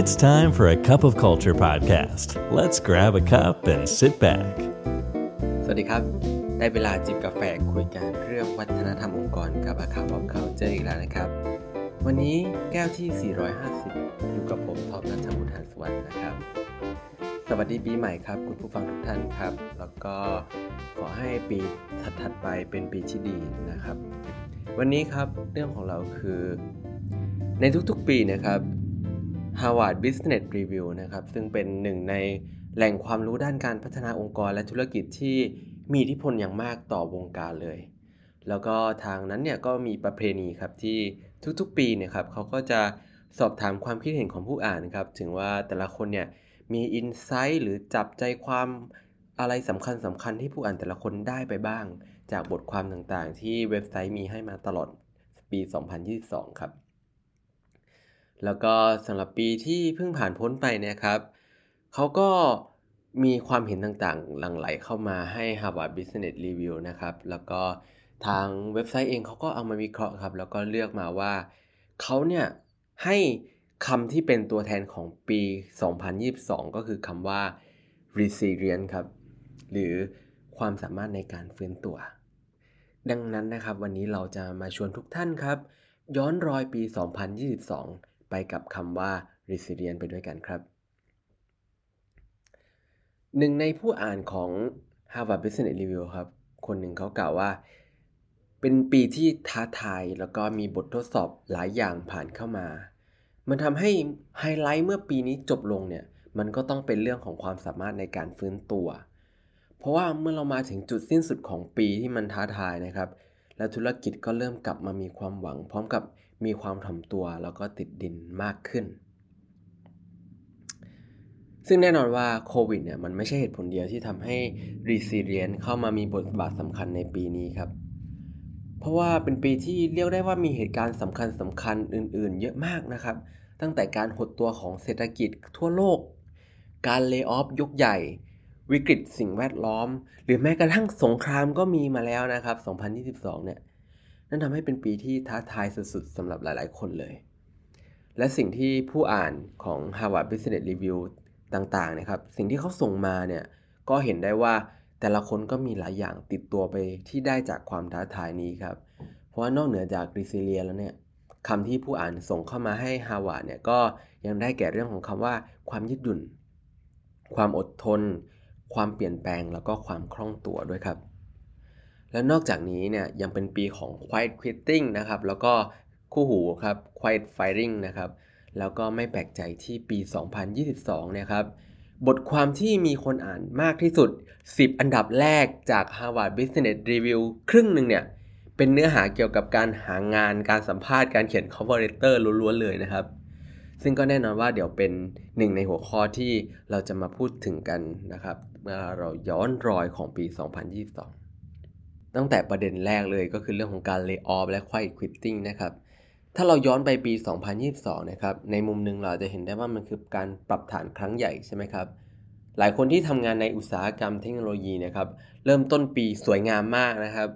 It's time for a cup of culture podcast. Let's grab a cup and sit back. สวัสดีครับ ได้เวลาจิบกาแฟคุยกันเรื่องวัฒนธรรมองค์กรกับอาคาบอมเขาเจออีกแล้วนะครับ วันนี้แก้วที่ 450 อยู่กับผมท็อปนัทบุญหันสวัสดิ์นะครับ สวัสดีปีใหม่ครับคุณผู้ฟังทุกท่านครับ แล้วก็ขอให้ปีถัดๆไปเป็นปีที่ดีนะครับ วันนี้ครับเรื่องของเราคือ ในทุกๆปีนะครับ Harvard Business Review นะครับ ซึ่งเป็นหนึ่งในแหล่งความรู้ด้านการพัฒนาองค์กรและธุรกิจที่มีอิทธิพลอย่างมากต่อวงการเลย แล้วก็ทางนั้นเนี่ยก็มีประเพณีครับที่ทุกๆปีเนี่ยครับเขาก็จะสอบถามความคิดเห็นของผู้อ่านครับถึงว่าแต่ละคนเนี่ยมีอินไซต์หรือจับใจความอะไรสำคัญสำคัญที่ผู้อ่านแต่ละคนได้ไปบ้าง จากบทความต่างๆ ที่เว็บไซต์มีให้มาตลอดปี 2022 ครับ แล้วก็สำหรับปีที่เพิ่งผ่านพ้นไปเนะครับเขาก็มีความเห็นต่างๆ หลั่งไหลเข้ามาให้ Harvard Business Review นะครับ แล้วก็ทางเว็บไซต์เองเขาก็เอามาวิเคราะห์ครับ แล้วก็เลือกมาว่าเขาเนี่ยให้คำที่เป็นตัวแทนของปี 2022 ก็คือคำว่า resilient ครับ หรือความสามารถในการฟื้นตัว ดังนั้นนะครับ วันนี้เราจะมาชวนทุกท่านครับ ย้อนรอยปี 2022 ไปกับคำว่า resilient ไปด้วยกันครับ หนึ่งในผู้อ่านของ Harvard Business Review ครับ คนหนึ่งเขากล่าวว่า เป็นปีที่ท้าทายแล้วก็มีบททดสอบหลายอย่างผ่านเข้ามา มันทำให้ไฮไลท์เมื่อปีนี้จบลงเนี่ย มันก็ต้องเป็นเรื่องของความสามารถในการฟื้นตัว เพราะว่าเมื่อเรามาถึงจุดสิ้นสุดของปีที่มันท้าทายนะครับ แล้วธุรกิจก็เริ่มกลับมามีความหวังพร้อมกับ มีความถ่อมตัวแล้วก็ติดดินมากขึ้น ซึ่งแน่นอนว่าโควิดเนี่ยมันไม่ใช่เหตุผลเดียวที่ทำให้ Resilient เข้ามามีบทบาทสำคัญในปีนี้ครับ เพราะว่าเป็นปีที่เรียกได้ว่ามีเหตุการณ์สำคัญสำคัญอื่น ๆ เยอะมากนะครับ ตั้งแต่การหดตัวของเศรษฐกิจทั่วโลก การเลิกออฟยกใหญ่วิกฤตสิ่งแวดล้อม หรือแม้กระทั่งสงครามก็มีมาแล้วนะครับ 2022 เนี่ย นั่นทำให้เป็นปีที่ท้าทายสุดๆสำหรับหลายๆ คนเลย และสิ่งที่ผู้อ่านของ Harvard Business Review ต่างๆนะครับ สิ่งที่เขาส่งมาเนี่ยก็เห็นได้ว่าแต่ละคนก็มีหลายอย่างติดตัวไปที่ได้จากความท้าทายนี้ครับ เพราะว่านอกเหนือจาก resilient แล้วเนี่ยคำที่ผู้อ่านส่งเข้ามาให้ Harvard เนี่ยก็ยังได้แก่เรื่องของคำว่า ความยืดหยุ่น ความอดทน ความเปลี่ยนแปลงแล้วก็ความคล่องตัวด้วยครับ และนอกจากนี้เนี่ยยังเป็นปีของ quiet quitting นะครับ แล้วก็คู่หูครับ quiet firing นะครับ แล้วก็ไม่แปลกใจที่ปี 2022 เนี่ยครับ บทความที่มีคนอ่านมากที่สุด 10 อันดับแรกจาก Harvard Business Review ครึ่งหนึ่งเนี่ย เป็นเนื้อหาเกี่ยวกับการหางานการสัมภาษณ์การเขียน cover letter ล้วนๆเลยนะครับซึ่งก็แน่นอนว่าเดี๋ยวเป็นหนึ่งในหัวข้อที่เราจะมาพูดถึงกันนะครับเมื่อเราย้อนรอยของปี 2022 ตั้งแต่ประเด็นแรกเลยก็คือเรื่องของการ lay off และ quiet quitting นะครับ ถ้าเราย้อนไปปี 2022 นะครับ ในมุมหนึ่งเราจะเห็นได้ว่ามันคือการปรับฐานครั้งใหญ่ใช่ไหมครับ หลายคนที่ทำงานในอุตสาหกรรมเทคโนโลยีนะครับ เริ่มต้นปีสวยงามมากนะครับ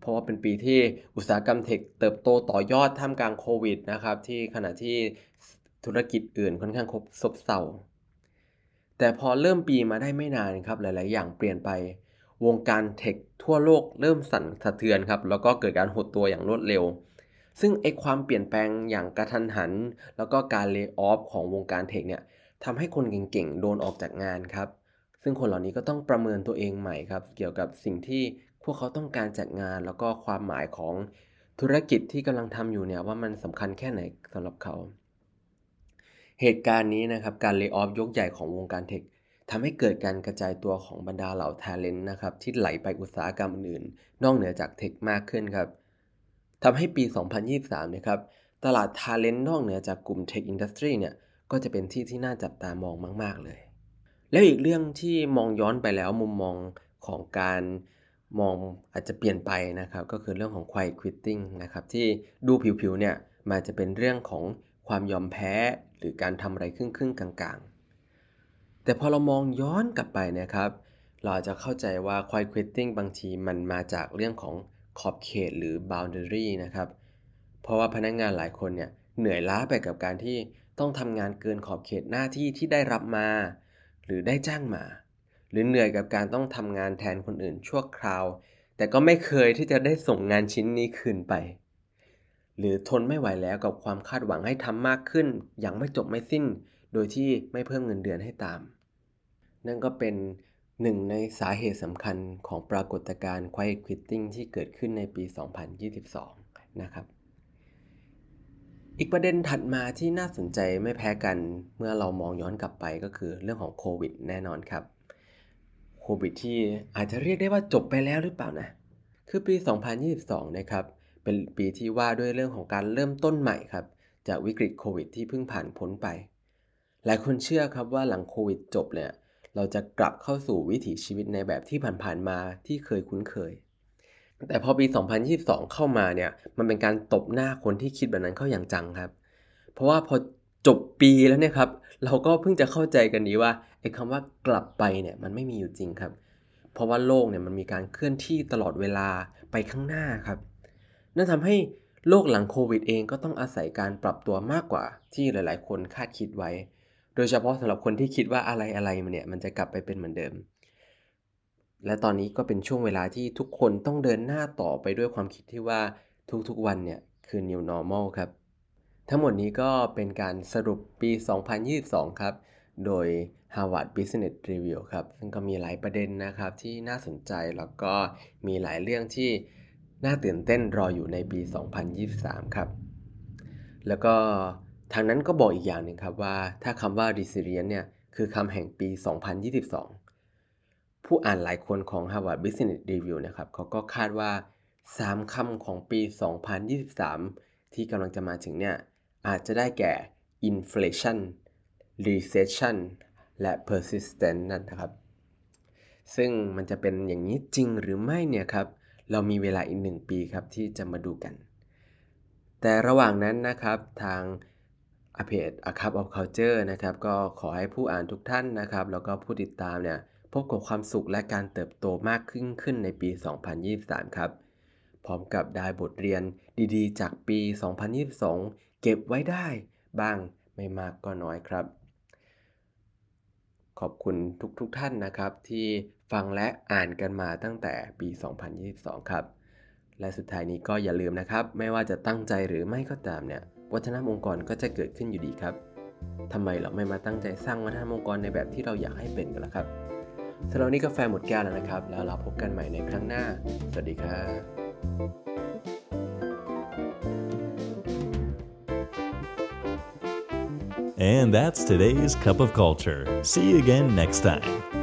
เพราะว่าเป็นปีที่อุตสาหกรรมเทคเติบโตต่อยอดท่ามกลางโควิดนะครับ ที่ขณะที่ธุรกิจอื่นค่อนข้างคบซบเซาแต่พอเริ่มปีมาได้ไม่นานครับหลาย ๆ อย่างเปลี่ยนไป วงการเทคทั่วโลกเริ่มสั่นสะเทือนครับ แล้วก็เกิดการหดตัวอย่างรวดเร็ว ซึ่งไอความเปลี่ยนแปลงอย่างกระทันหัน แล้วก็การเลิกออฟของวงการเทคเนี่ยทำให้คนเก่งๆ โดนออกจากงานครับ ซึ่งคนเหล่านี้ก็ต้องประเมินตัวเองใหม่ครับ เกี่ยวกับสิ่งที่พวกเขาต้องการจากงาน แล้วก็ความหมายของธุรกิจที่กำลังทำอยู่เนี่ยว่ามันสำคัญแค่ไหนสำหรับเขา เหตุการณ์นี้นะครับการเลิกออฟยกใหญ่ของวงการเทค ทำให้เกิดการกระจายตัวของบรรดาเหล่า talent นะครับ ที่ไหลไปอุตสาหกรรมอื่น นอกเหนือจากเทคมากขึ้นครับทำให้ปี 2023นะครับตลาด talent นอกเหนือจากกลุ่ม tech industry เนี่ยก็จะเป็นที่ที่น่าจับตามองมาก ๆ เลย แล้วอีกเรื่องที่มองย้อนไปแล้วมุมมองของการมองอาจจะเปลี่ยนไปนะครับ ก็คือเรื่องของ quiet quitting นะครับ ที่ดูผิวๆเนี่ยมันจะเป็นเรื่องของความยอมแพ้หรือการทำอะไรครึ่งๆกลางๆ แต่พอเรามองย้อนกลับไปนะครับ เราจจะเข้าใจว่า quiet quitting บางทีมันมาจากเรื่องของขอบเขตหรือ boundary นะครับ เพราะว่าพนักงงานหลายคนเนี่ยเหนื่อยล้าไปกับการที่ต้องทำงานเกินขอบเขตหน้าที่ที่ได้รับมา หรือได้จ้างมา หรือเหนื่อยกับการต้องทำงานแทนคนอื่นชั่วคราว แต่ก็ไม่เคยที่จะได้ส่งงานชิ้นนี้คืนไป หรือทนไม่ไหวแล้วกับความคาดหวังให้ทำมากขึ้น อย่างไม่จบไม่สิ้น โดยที่ไม่เพิ่มเงินเดือนให้ตาม นั่นก็เป็นหนึ่งในสาเหตุสำคัญของปรากฏการณ์ quiet quitting ที่เกิดขึ้นในปี 2022 นะครับ อีกประเด็นถัดมาที่น่าสนใจไม่แพ้กันเมื่อเรามองย้อนกลับไปก็คือเรื่องของโควิดแน่นอนครับ โควิดที่อาจจะเรียกได้ว่าจบไปแล้วหรือเปล่านะ คือปี 2022 นะครับ เป็นปีที่ว่าด้วยเรื่องของการเริ่มต้นใหม่ครับ จากวิกฤตโควิดที่เพิ่งผ่านพ้นไป หลายคนเชื่อครับว่าหลังโควิดจบเนี่ย เราจะกลับเข้าสู่วิถีชีวิตในแบบที่ผ่านๆมาที่เคยคุ้นเคย แต่พอปี 2022 เข้ามาเนี่ย มันเป็นการตบหน้าคนที่คิดแบบนั้นเข้าอย่างจังครับ เพราะว่าพอจบปีแล้วเนี่ยครับ เราก็เพิ่งจะเข้าใจกันดีว่าไอ้คำว่ากลับไปเนี่ยมันไม่มีอยู่จริงครับ เพราะว่าโลกเนี่ยมันมีการเคลื่อนที่ตลอดเวลาไปข้างหน้าครับนั่นทำให้โลกหลังโควิดเองก็ต้องอาศัยการปรับตัวมากกว่าที่หลาย ๆ คนคาดคิดไว้ โดยเฉพาะสำหรับคนที่คิดว่าอะไรอะไรมันเนี่ยมันจะกลับไปเป็นเหมือนเดิม และตอนนี้ก็เป็นช่วงเวลาที่ทุกคนต้องเดินหน้าต่อไปด้วยความคิดที่ว่าทุกๆวันเนี่ยคือ new normal ครับ ทั้งหมดนี้ก็เป็นการสรุปปี 2022 ครับ โดย Harvard Business Review ครับ ซึ่งก็มีหลายประเด็นนะครับที่น่าสนใจแล้วก็มีหลายเรื่องที่น่าตื่นเต้นรออยู่ในปี 2023 ครับ แล้วก็ ทางนั้นก็บอกอีกอย่างหนึ่งครับว่า ถ้าคำว่า resilient เนี่ยคือคำแห่งปี 2022 ผู้อ่านหลายคนของ Harvard Business Review นะครับเขาก็คาดว่า 3คำของปี 2023 ที่กำลังจะมาถึงเนี่ยอาจจะได้แก่ inflation recession และ persistent นั่นนะครับ ซึ่งมันจะเป็นอย่างนี้จริงหรือไม่เนี่ยครับ เรามีเวลาอีกหนึ่งปีครับที่จะมาดูกัน แต่ระหว่างนั้นนะครับทาง อเพจ A Cup of Culture นะครับก็ขอให้ผู้อ่านทุกท่านนะครับ แล้วก็ผู้ติดตามเนี่ยพบกับความสุขและการเติบโตมากขึ้นขึ้นในปี 2023 ครับ พร้อมกับได้บทเรียนดีๆ จากปี 2022 เก็บไว้ได้บ้างไม่มากก็น้อยครับ ขอบคุณทุกๆทท่านนะครับ ที่ฟังและอ่านกันมาตั้งแต่ปี 2022 ครับ และสุดท้ายนี้ก็อย่าลืมนะครับ ไม่ว่าจะตั้งใจหรือไม่ก็ตามเนี่ย วัฒนธรรมองค์กรก็จะเกิดขึ้นอยู่ดีครับทำไมเราไม่มาตั้งใจสร้างวัฒนธรรมองค์กรในแบบที่เราอยากให้เป็นกันล่ะครับสำหรับนี้กาแฟหมดแก้วแล้วนะครับ แล้วเราพบกันใหม่ในครั้งหน้า สวัสดีครับ And that's today's Cup of Culture. See you again next time.